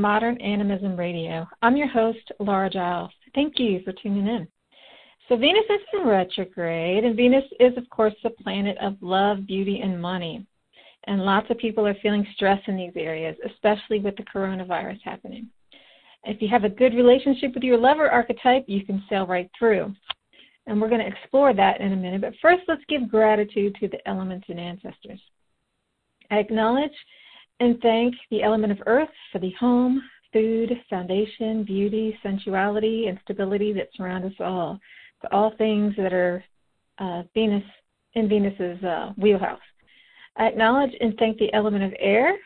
Modern Animism Radio. I'm your host, Laura Giles. Thank you for tuning in. So, Venus is in retrograde, and Venus is, of course, the planet of love, beauty, and money. And lots of people are feeling stress in these areas, especially with the coronavirus happening. If you have a good relationship with your lover archetype, you can sail right through. And we're going to explore that in a minute. But first, let's give gratitude to the elements and ancestors. I acknowledge and thank the element of earth for the home, food, foundation, beauty, sensuality, and stability that surround us all, for all things that are uh, Venus in Venus's uh, wheelhouse. I acknowledge and thank the element of air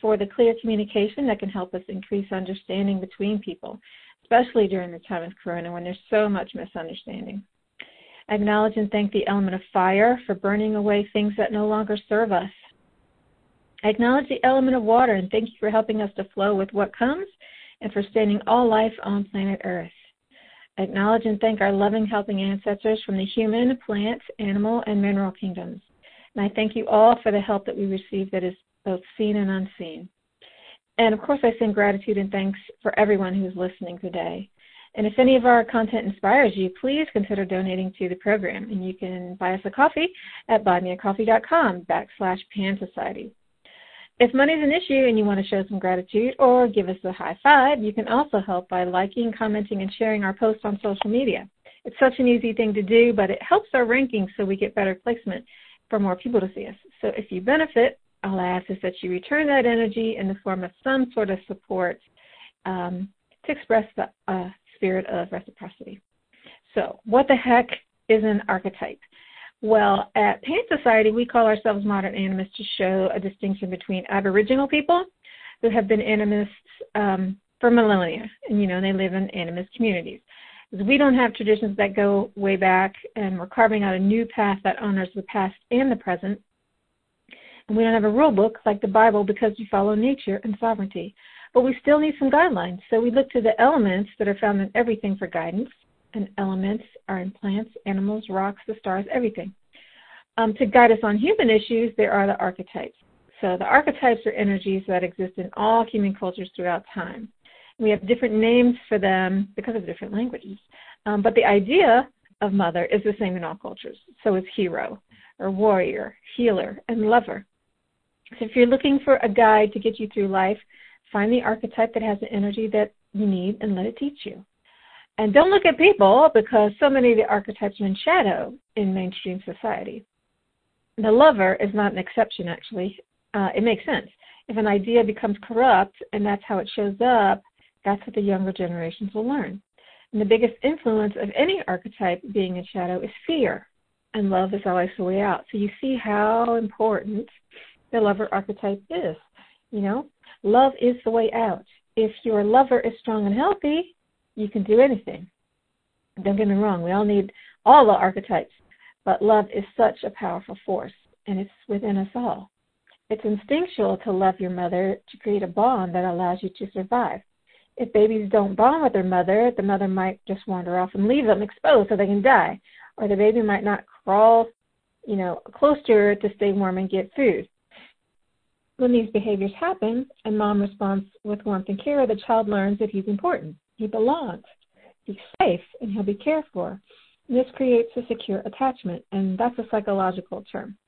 for the clear communication that can help us increase understanding between people, especially during the time of Corona when there's so much misunderstanding. I acknowledge and thank the element of fire for burning away things that no longer serve us acknowledge the element of water and thank you for helping us to flow with what comes and for sustaining all life on planet Earth. I acknowledge and thank our loving, helping ancestors from the human, plant, animal, and mineral kingdoms. And I thank you all for the help that we receive that is both seen and unseen. And of course, I send gratitude and thanks for everyone who's listening today. And if any of our content inspires you, please consider donating to the program. And you can buy us a coffee at buymeacoffee.com backslash Pan Society. If money is an issue and you want to show some gratitude or give us a high five, you can also help by liking, commenting, and sharing our posts on social media. It's such an easy thing to do, but it helps our rankings so we get better placement for more people to see us. So if you benefit, all I'll ask is that you return that energy in the form of some sort of support um, to express the uh, spirit of reciprocity. So, what the heck is an archetype? Well, at Pan Society, we call ourselves modern animists to show a distinction between Aboriginal people who have been animists um, for millennia, and you know they live in animist communities. We don't have traditions that go way back, and we're carving out a new path that honors the past and the present. And we don't have a rule book like the Bible because we follow nature and sovereignty. But we still need some guidelines, so we look to the elements that are found in everything for guidance and elements are in plants, animals, rocks, the stars, everything. Um, to guide us on human issues, there are the archetypes. So the archetypes are energies that exist in all human cultures throughout time. We have different names for them because of different languages. Um, but the idea of mother is the same in all cultures. So is hero, or warrior, healer, and lover. So if you're looking for a guide to get you through life, find the archetype that has the energy that you need and let it teach you. And don't look at people because so many of the archetypes are in shadow in mainstream society. The lover is not an exception, actually. Uh, it makes sense. If an idea becomes corrupt and that's how it shows up, that's what the younger generations will learn. And the biggest influence of any archetype being in shadow is fear. And love is always the way out. So you see how important the lover archetype is. You know, love is the way out. If your lover is strong and healthy, you can do anything. Don't get me wrong, we all need all the archetypes, but love is such a powerful force, and it's within us all. It's instinctual to love your mother to create a bond that allows you to survive. If babies don't bond with their mother, the mother might just wander off and leave them exposed so they can die, or the baby might not crawl, you know, close to her to stay warm and get food. When these behaviors happen and mom responds with warmth and care, the child learns that he's important. He belongs. He's safe and he'll be cared for. And This creates a secure attachment, and that's a psychological term.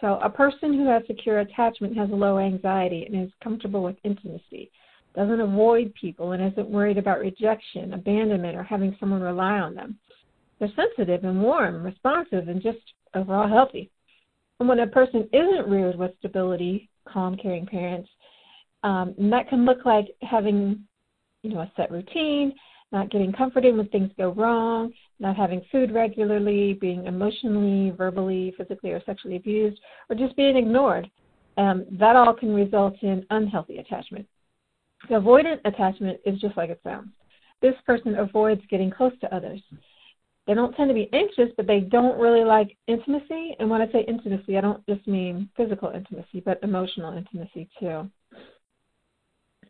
So, a person who has secure attachment has low anxiety and is comfortable with intimacy, doesn't avoid people, and isn't worried about rejection, abandonment, or having someone rely on them. They're sensitive and warm, responsive, and just overall healthy. And when a person isn't reared with stability, calm, caring parents, um, that can look like having you know, a set routine, not getting comforted when things go wrong, not having food regularly, being emotionally, verbally, physically, or sexually abused, or just being ignored. Um, that all can result in unhealthy attachment. The avoidant attachment is just like it sounds. This person avoids getting close to others. They don't tend to be anxious, but they don't really like intimacy. And when I say intimacy, I don't just mean physical intimacy, but emotional intimacy too.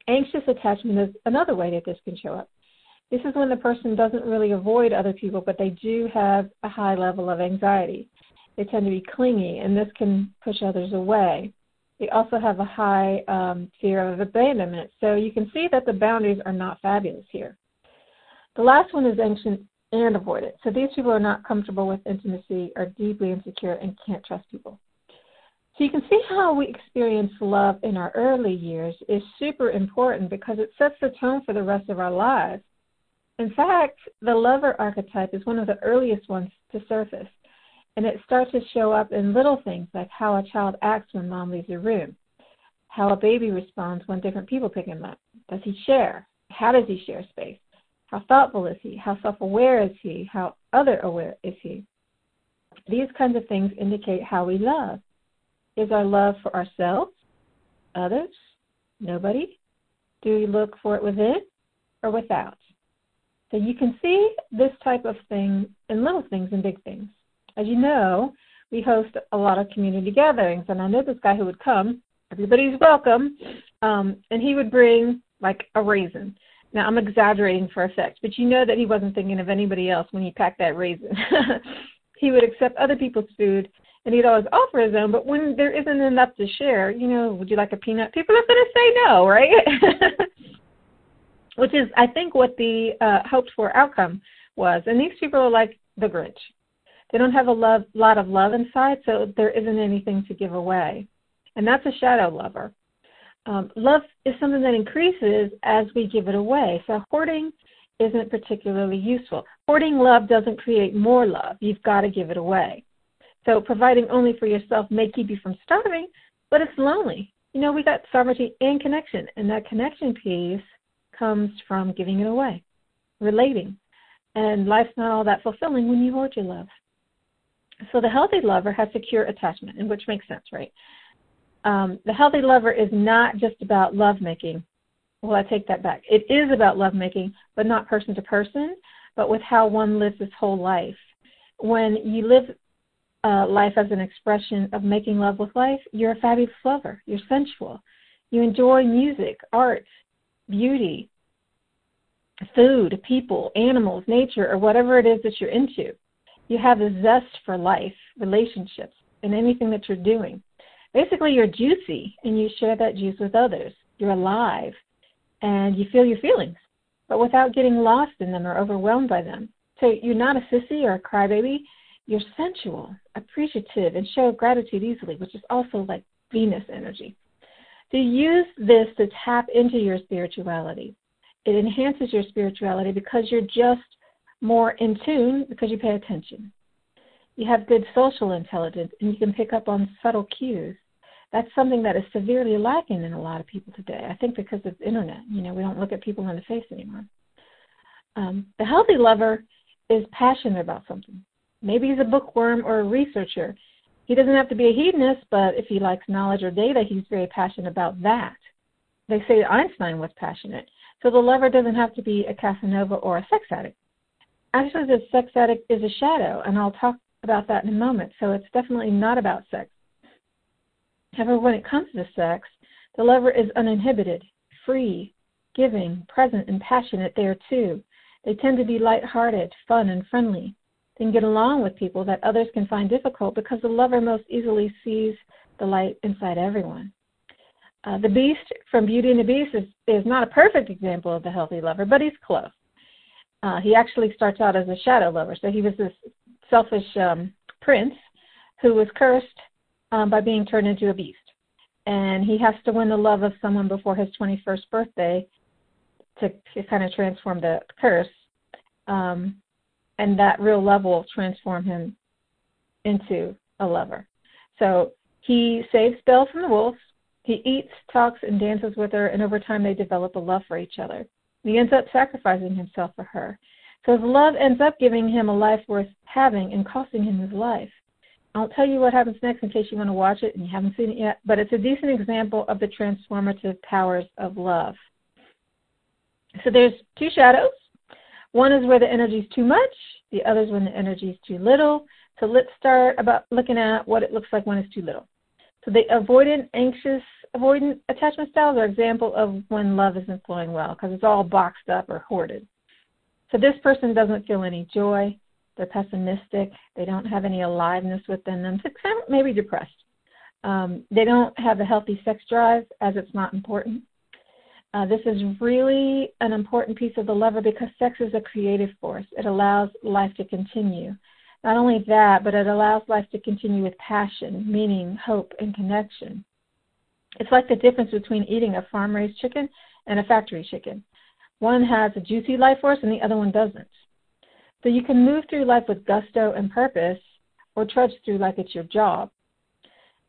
Anxious attachment is another way that this can show up. This is when the person doesn't really avoid other people, but they do have a high level of anxiety. They tend to be clingy, and this can push others away. They also have a high um, fear of abandonment. So you can see that the boundaries are not fabulous here. The last one is anxious and avoidant. So these people are not comfortable with intimacy, are deeply insecure, and can't trust people. So you can see how we experience love in our early years is super important because it sets the tone for the rest of our lives. In fact, the lover archetype is one of the earliest ones to surface, and it starts to show up in little things like how a child acts when mom leaves the room, how a baby responds when different people pick him up. Does he share? How does he share space? How thoughtful is he? How self aware is he? How other aware is he? These kinds of things indicate how we love. Is our love for ourselves, others, nobody? Do we look for it within or without? So you can see this type of thing in little things and big things. As you know, we host a lot of community gatherings, and I know this guy who would come. Everybody's welcome, um, and he would bring like a raisin. Now I'm exaggerating for effect, but you know that he wasn't thinking of anybody else when he packed that raisin. he would accept other people's food, and he'd always offer his own. But when there isn't enough to share, you know, would you like a peanut? People are going to say no, right? which is, I think, what the uh, hoped for outcome was. And these people are like the Grinch. They don't have a love, lot of love inside, so there isn't anything to give away. And that's a shadow lover. Um, love is something that increases as we give it away. So hoarding isn't particularly useful. Hoarding love doesn't create more love. You've got to give it away. So providing only for yourself may keep you from starving, but it's lonely. You know, we got sovereignty and connection, and that connection piece comes from giving it away, relating. And life's not all that fulfilling when you hoard your love. So the healthy lover has secure attachment, and which makes sense, right? Um, the healthy lover is not just about lovemaking. Well, I take that back. It is about lovemaking, but not person to person, but with how one lives his whole life. When you live uh, life as an expression of making love with life, you're a fabulous lover. You're sensual. You enjoy music, art, beauty, food, people, animals, nature, or whatever it is that you're into. You have a zest for life, relationships, and anything that you're doing. Basically, you're juicy and you share that juice with others. You're alive and you feel your feelings, but without getting lost in them or overwhelmed by them. So you're not a sissy or a crybaby. You're sensual, appreciative, and show gratitude easily, which is also like Venus energy. To use this to tap into your spirituality. It enhances your spirituality because you're just more in tune because you pay attention. You have good social intelligence and you can pick up on subtle cues. That's something that is severely lacking in a lot of people today. I think because of the internet. You know, we don't look at people in the face anymore. Um, the healthy lover is passionate about something. Maybe he's a bookworm or a researcher he doesn't have to be a hedonist, but if he likes knowledge or data, he's very passionate about that. They say Einstein was passionate. So the lover doesn't have to be a Casanova or a sex addict. Actually, the sex addict is a shadow, and I'll talk about that in a moment. So it's definitely not about sex. However, when it comes to sex, the lover is uninhibited, free, giving, present, and passionate there too. They tend to be light-hearted, fun, and friendly then get along with people that others can find difficult because the lover most easily sees the light inside everyone. Uh, the beast from Beauty and the Beast is, is not a perfect example of the healthy lover, but he's close. Uh, he actually starts out as a shadow lover. So he was this selfish um, prince who was cursed um, by being turned into a beast. And he has to win the love of someone before his 21st birthday to, to kind of transform the curse. Um, and that real love will transform him into a lover. So he saves Belle from the wolves. He eats, talks, and dances with her, and over time they develop a love for each other. He ends up sacrificing himself for her. So his love ends up giving him a life worth having and costing him his life. I'll tell you what happens next in case you want to watch it and you haven't seen it yet, but it's a decent example of the transformative powers of love. So there's two shadows one is where the energy is too much, the other is when the energy is too little. So let's start about looking at what it looks like when it's too little. So the avoidant, anxious, avoidant attachment styles are example of when love isn't flowing well because it's all boxed up or hoarded. So this person doesn't feel any joy. They're pessimistic. They don't have any aliveness within them. Maybe depressed. Um, they don't have a healthy sex drive as it's not important. Uh, this is really an important piece of the lever because sex is a creative force. It allows life to continue. Not only that, but it allows life to continue with passion, meaning, hope, and connection. It's like the difference between eating a farm raised chicken and a factory chicken. One has a juicy life force and the other one doesn't. So you can move through life with gusto and purpose or trudge through like it's your job.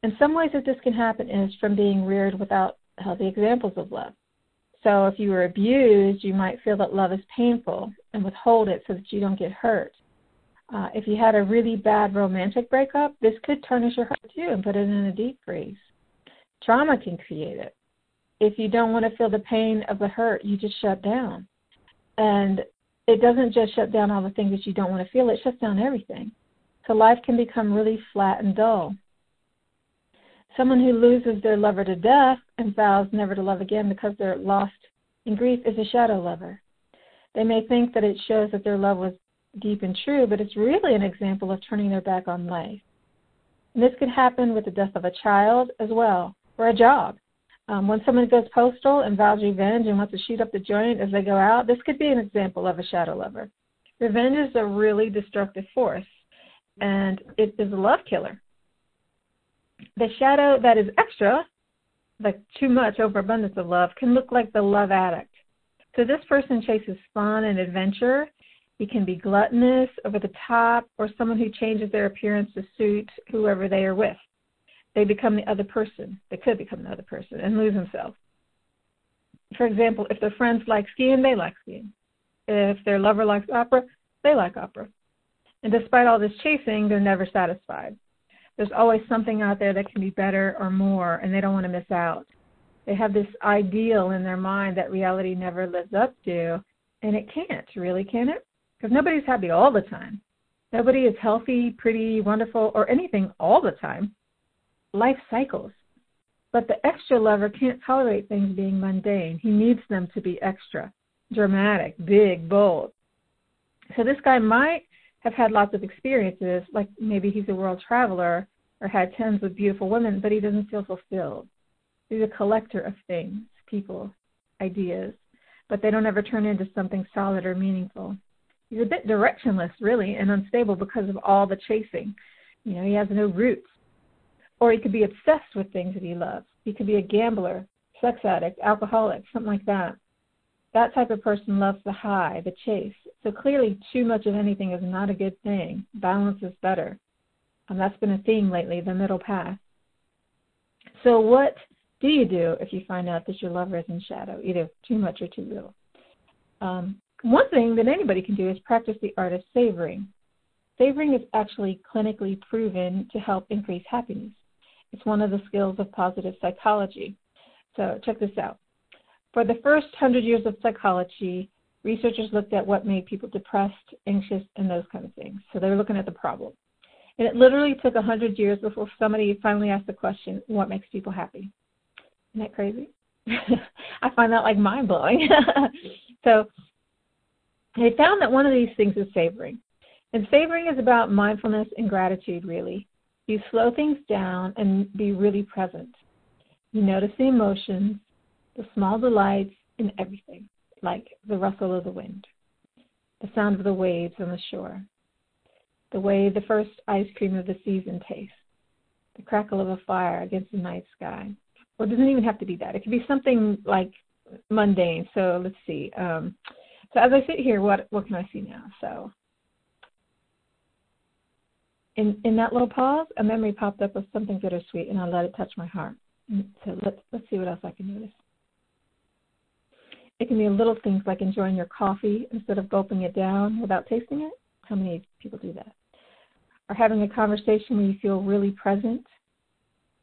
And some ways that this can happen is from being reared without healthy examples of love. So if you were abused, you might feel that love is painful and withhold it so that you don't get hurt. Uh, if you had a really bad romantic breakup, this could tarnish your heart too and put it in a deep freeze. Trauma can create it. If you don't want to feel the pain of the hurt, you just shut down. And it doesn't just shut down all the things that you don't want to feel, it shuts down everything. So life can become really flat and dull. Someone who loses their lover to death and vows never to love again because they're lost in grief is a shadow lover. They may think that it shows that their love was deep and true, but it's really an example of turning their back on life. And this could happen with the death of a child as well, or a job. Um, when someone goes postal and vows revenge and wants to shoot up the joint as they go out, this could be an example of a shadow lover. Revenge is a really destructive force, and it is a love killer. The shadow that is extra, like too much overabundance of love, can look like the love addict. So this person chases fun and adventure. He can be gluttonous, over the top, or someone who changes their appearance to suit whoever they are with they become the other person. They could become the other person and lose themselves. For example, if their friends like skiing, they like skiing. If their lover likes opera, they like opera. And despite all this chasing, they're never satisfied. There's always something out there that can be better or more, and they don't want to miss out. They have this ideal in their mind that reality never lives up to, and it can't, really, can it? Because nobody's happy all the time. Nobody is healthy, pretty, wonderful, or anything all the time life cycles. But the extra lover can't tolerate things being mundane. He needs them to be extra, dramatic, big, bold. So this guy might have had lots of experiences, like maybe he's a world traveler or had tens of beautiful women, but he doesn't feel fulfilled. He's a collector of things, people, ideas, but they don't ever turn into something solid or meaningful. He's a bit directionless, really, and unstable because of all the chasing. You know, he has no roots. Or he could be obsessed with things that he loves. He could be a gambler, sex addict, alcoholic, something like that. That type of person loves the high, the chase. So clearly, too much of anything is not a good thing. Balance is better. And that's been a theme lately, the middle path. So, what do you do if you find out that your lover is in shadow, either too much or too little? Um, one thing that anybody can do is practice the art of savoring. Savoring is actually clinically proven to help increase happiness. It's one of the skills of positive psychology. So check this out. For the first hundred years of psychology, researchers looked at what made people depressed, anxious, and those kind of things. So they were looking at the problem. And it literally took a hundred years before somebody finally asked the question, what makes people happy? Isn't that crazy? I find that like mind blowing. so they found that one of these things is savoring. And savoring is about mindfulness and gratitude, really. You slow things down and be really present. You notice the emotions, the small delights in everything, like the rustle of the wind, the sound of the waves on the shore, the way the first ice cream of the season tastes, the crackle of a fire against the night sky. Or it doesn't even have to be that. It could be something like mundane. So let's see. Um, so as I sit here, what what can I see now? So in in that little pause, a memory popped up of something bittersweet, and I let it touch my heart. So let's let's see what else I can notice. It can be little things like enjoying your coffee instead of gulping it down without tasting it. How many people do that? Or having a conversation where you feel really present.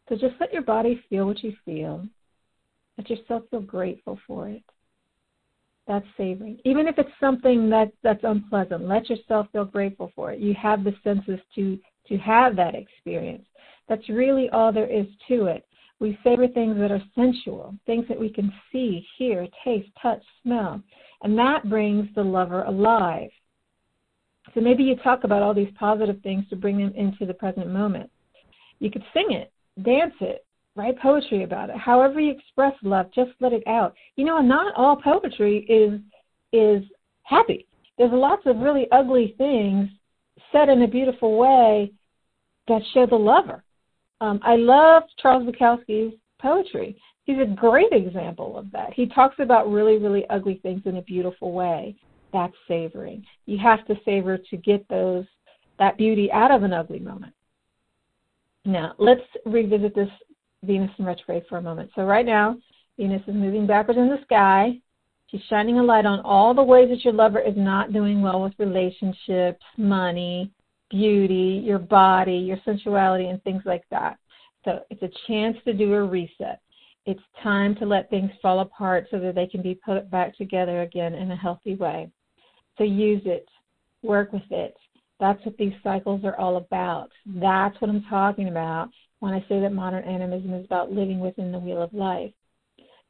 So just let your body feel what you feel. Let yourself feel grateful for it. That's savoring. Even if it's something that that's unpleasant, let yourself feel grateful for it. You have the senses to to have that experience. That's really all there is to it. We savor things that are sensual, things that we can see, hear, taste, touch, smell, and that brings the lover alive. So maybe you talk about all these positive things to bring them into the present moment. You could sing it. dance it, write poetry about it. However you express love, just let it out. You know, not all poetry is is happy. There's lots of really ugly things said in a beautiful way that show the lover. Um, I love Charles Bukowski's poetry. He's a great example of that. He talks about really, really ugly things in a beautiful way. That's savoring. You have to savor to get those that beauty out of an ugly moment. Now, let's revisit this Venus in retrograde for a moment. So right now, Venus is moving backwards in the sky. She's shining a light on all the ways that your lover is not doing well with relationships, money, beauty, your body, your sensuality, and things like that. So it's a chance to do a reset. It's time to let things fall apart so that they can be put back together again in a healthy way. So use it, work with it. That's what these cycles are all about. That's what I'm talking about when I say that modern animism is about living within the wheel of life.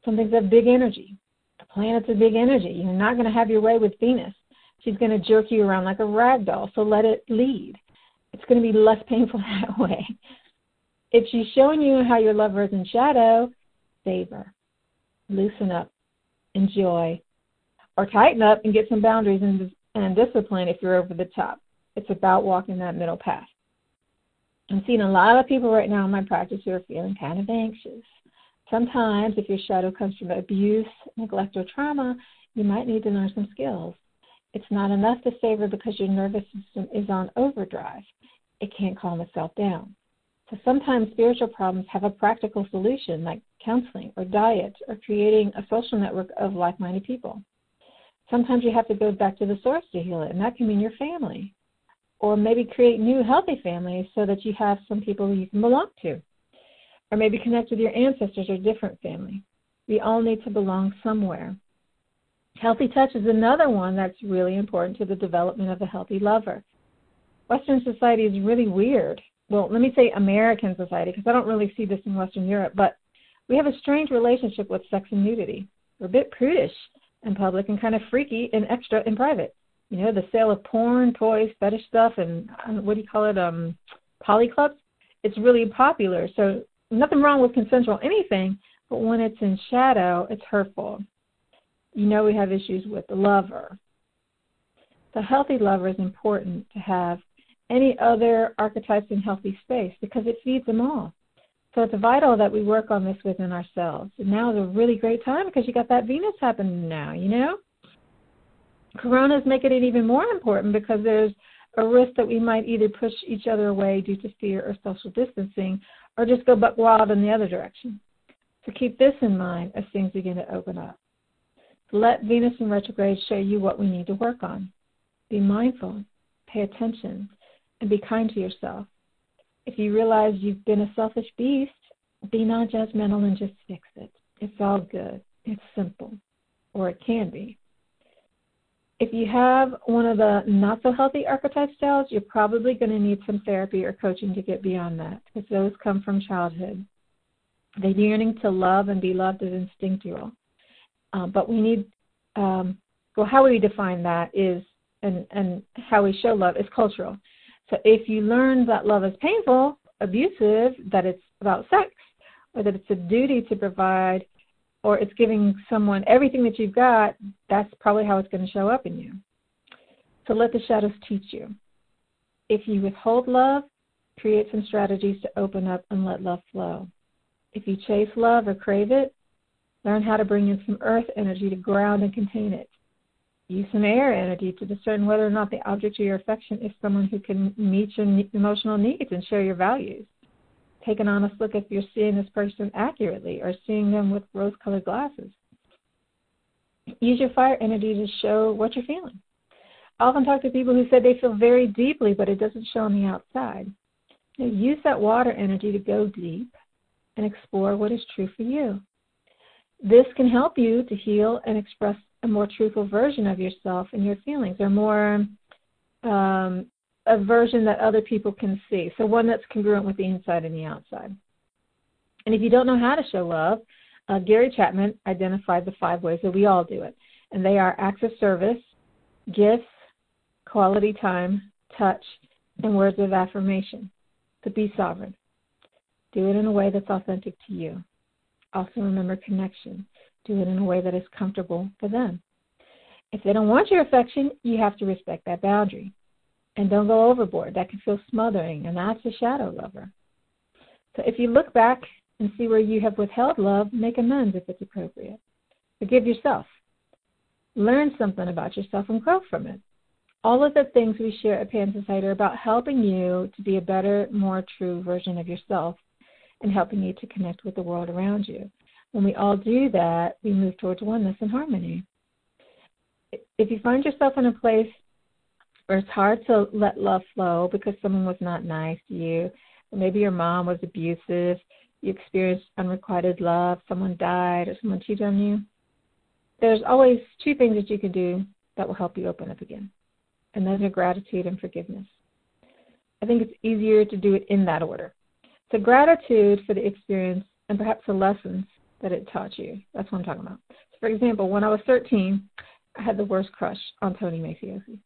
Something's a big energy. The planet's a big energy. You're not going to have your way with Venus. She's going to jerk you around like a rag doll, so let it lead. It's going to be less painful that way. If she's showing you how your lover is in shadow, savor, loosen up, enjoy, or tighten up and get some boundaries and, and discipline if you're over the top. It's about walking that middle path. I'm seeing a lot of people right now in my practice who are feeling kind of anxious. Sometimes, if your shadow comes from abuse, neglect, or trauma, you might need to learn some skills. It's not enough to savor because your nervous system is on overdrive. It can't calm itself down. So sometimes spiritual problems have a practical solution, like counseling or diet or creating a social network of like minded people. Sometimes you have to go back to the source to heal it, and that can mean your family. Or maybe create new healthy families so that you have some people you can belong to. Or maybe connect with your ancestors or different family. We all need to belong somewhere. Healthy touch is another one that's really important to the development of a healthy lover. Western society is really weird. Well, let me say American society because I don't really see this in Western Europe, but we have a strange relationship with sex and nudity. We're a bit prudish in public and kind of freaky and extra in private. You know, the sale of porn, toys, fetish stuff, and uh, what do you call it? Um, poly clubs. It's really popular. So nothing wrong with consensual anything, but when it's in shadow, it's hurtful. You know, we have issues with the lover. The healthy lover is important to have any other archetypes in healthy space because it feeds them all. So it's vital that we work on this within ourselves. And now is a really great time because you got that Venus happening now, you know? Coronas making it even more important because there's a risk that we might either push each other away due to fear or social distancing or just go buck wild in the other direction. So keep this in mind as things begin to open up. Let Venus in retrograde show you what we need to work on. Be mindful, pay attention, and be kind to yourself. If you realize you've been a selfish beast, be non judgmental and just fix it. It's all good. It's simple, or it can be. If you have one of the not so healthy archetype styles, you're probably going to need some therapy or coaching to get beyond that because those come from childhood. The yearning to love and be loved is instinctual. Uh, but we need, um, well, how we define that is, and, and how we show love is cultural. So if you learn that love is painful, abusive, that it's about sex, or that it's a duty to provide, or it's giving someone everything that you've got, that's probably how it's going to show up in you. So let the shadows teach you. If you withhold love, create some strategies to open up and let love flow. If you chase love or crave it, learn how to bring in some earth energy to ground and contain it. Use some air energy to discern whether or not the object of your affection is someone who can meet your emotional needs and share your values. Take an honest look if you're seeing this person accurately or seeing them with rose colored glasses. Use your fire energy to show what you're feeling. I often talk to people who said they feel very deeply, but it doesn't show on the outside. use that water energy to go deep and explore what is true for you. This can help you to heal and express a more truthful version of yourself and your feelings, or more um, a version that other people can see. So one that's congruent with the inside and the outside. And if you don't know how to show love, uh, Gary Chapman identified the five ways that we all do it, and they are acts of service, gifts, quality time, touch, and words of affirmation. To be sovereign. Do it in a way that's authentic to you. Also, remember connection. Do it in a way that is comfortable for them. If they don't want your affection, you have to respect that boundary. And don't go overboard. That can feel smothering, and that's a shadow lover. So if you look back and see where you have withheld love, make amends if it's appropriate. Forgive yourself. Learn something about yourself and grow from it. All of the things we share at Pan Society are about helping you to be a better, more true version of yourself and helping you to connect with the world around you. When we all do that, we move towards oneness and harmony. If you find yourself in a place where it's hard to let love flow because someone was not nice to you, or maybe your mom was abusive, you experienced unrequited love, someone died, or someone cheated on you, there's always two things that you can do that will help you open up again. And those are gratitude and forgiveness. I think it's easier to do it in that order. So, gratitude for the experience and perhaps the lessons that it taught you. That's what I'm talking about. So for example, when I was 13, I had the worst crush on Tony Maciosi.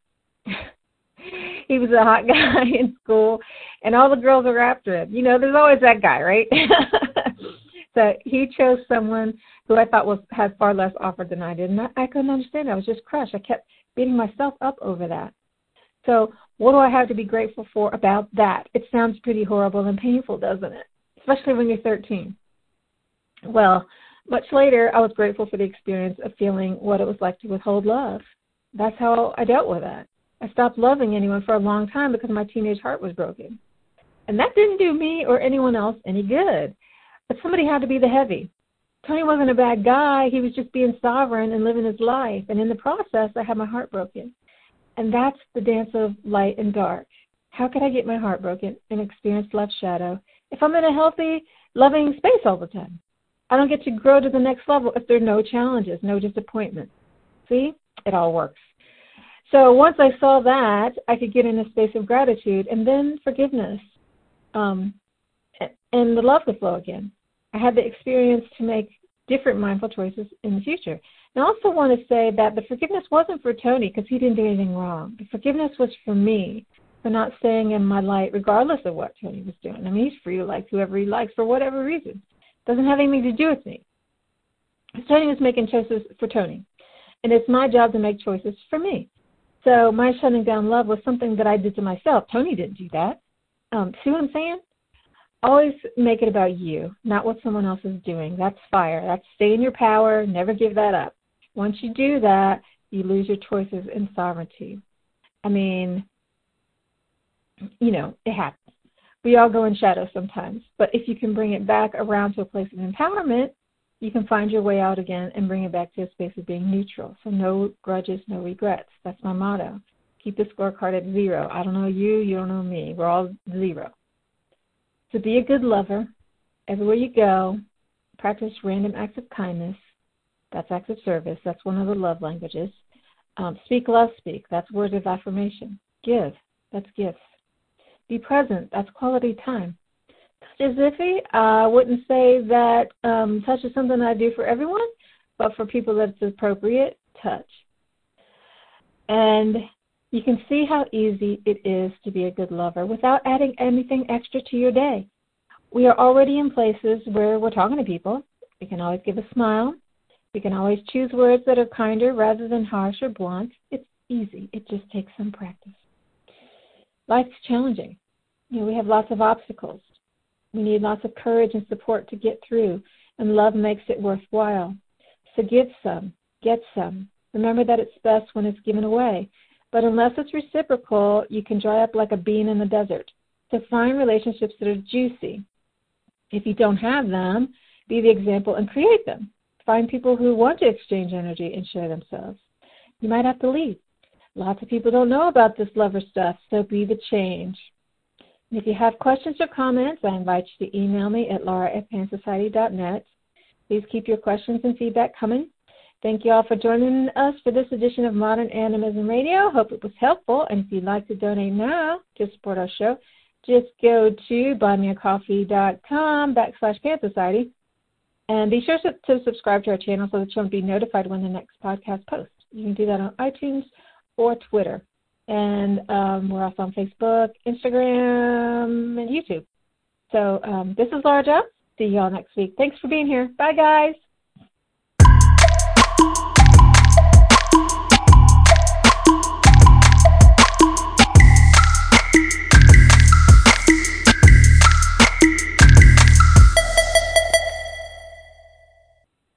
he was a hot guy in school, and all the girls were after him. You know, there's always that guy, right? so he chose someone who I thought was had far less offer than I did, and I, I couldn't understand. It. I was just crushed. I kept beating myself up over that. So, what do I have to be grateful for about that? It sounds pretty horrible and painful, doesn't it? Especially when you're 13. Well, much later, I was grateful for the experience of feeling what it was like to withhold love. That's how I dealt with that. I stopped loving anyone for a long time because my teenage heart was broken. And that didn't do me or anyone else any good. But somebody had to be the heavy. Tony wasn't a bad guy. He was just being sovereign and living his life. And in the process, I had my heart broken. And that's the dance of light and dark. How could I get my heart broken and experience love's shadow if I'm in a healthy, loving space all the time? I don't get to grow to the next level if there are no challenges, no disappointments. See? It all works. So once I saw that, I could get in a space of gratitude and then forgiveness um, and the love to flow again. I had the experience to make different mindful choices in the future. I also want to say that the forgiveness wasn't for Tony because he didn't do anything wrong. The forgiveness was for me for not staying in my light regardless of what Tony was doing. I mean, he's free to like whoever he likes for whatever reason. Doesn't have anything to do with me. Tony was making choices for Tony. And it's my job to make choices for me. So my shutting down love was something that I did to myself. Tony didn't do that. Um, see what I'm saying? always make it about you, not what someone else is doing. That's fire. That's stay in your power. Never give that up. Once you do that, you lose your choices and sovereignty. I mean, you know, it happens. We all go in shadow sometimes, but if you can bring it back around to a place of empowerment, you can find your way out again and bring it back to a space of being neutral. So no grudges, no regrets. That's my motto. Keep the scorecard at zero. I don't know you, you don't know me. We're all zero. So be a good lover. Everywhere you go, practice random acts of kindness. That's acts of service. That's one of the love languages. Um, speak love, speak. That's words of affirmation. Give. That's gifts. Be present. That's quality time. Touch is iffy. I wouldn't say that um, touch is something I do for everyone, but for people that it's appropriate, touch. And you can see how easy it is to be a good lover without adding anything extra to your day. We are already in places where we're talking to people. We can always give a smile. We can always choose words that are kinder rather than harsh or blunt. It's easy. It just takes some practice. Life's challenging. You know, we have lots of obstacles. We need lots of courage and support to get through, and love makes it worthwhile. So give some, get some. Remember that it's best when it's given away. But unless it's reciprocal, you can dry up like a bean in the desert. So find relationships that are juicy. If you don't have them, be the example and create them. Find people who want to exchange energy and share themselves. You might have to leave. Lots of people don't know about this lover stuff, so be the change. And if you have questions or comments, I invite you to email me at laura at pansociety.net. Please keep your questions and feedback coming. Thank you all for joining us for this edition of Modern Animism Radio. Hope it was helpful. And if you'd like to donate now to support our show, just go to buymeacoffee.com backslash Pan Society. And be sure to, subscribe to our channel so that you'll be notified when the next podcast posts. You can do that on iTunes or Twitter. And um, we're also on Facebook, Instagram, and YouTube. So um, this is Laura Joe. See y'all next week. Thanks for being here. Bye, guys.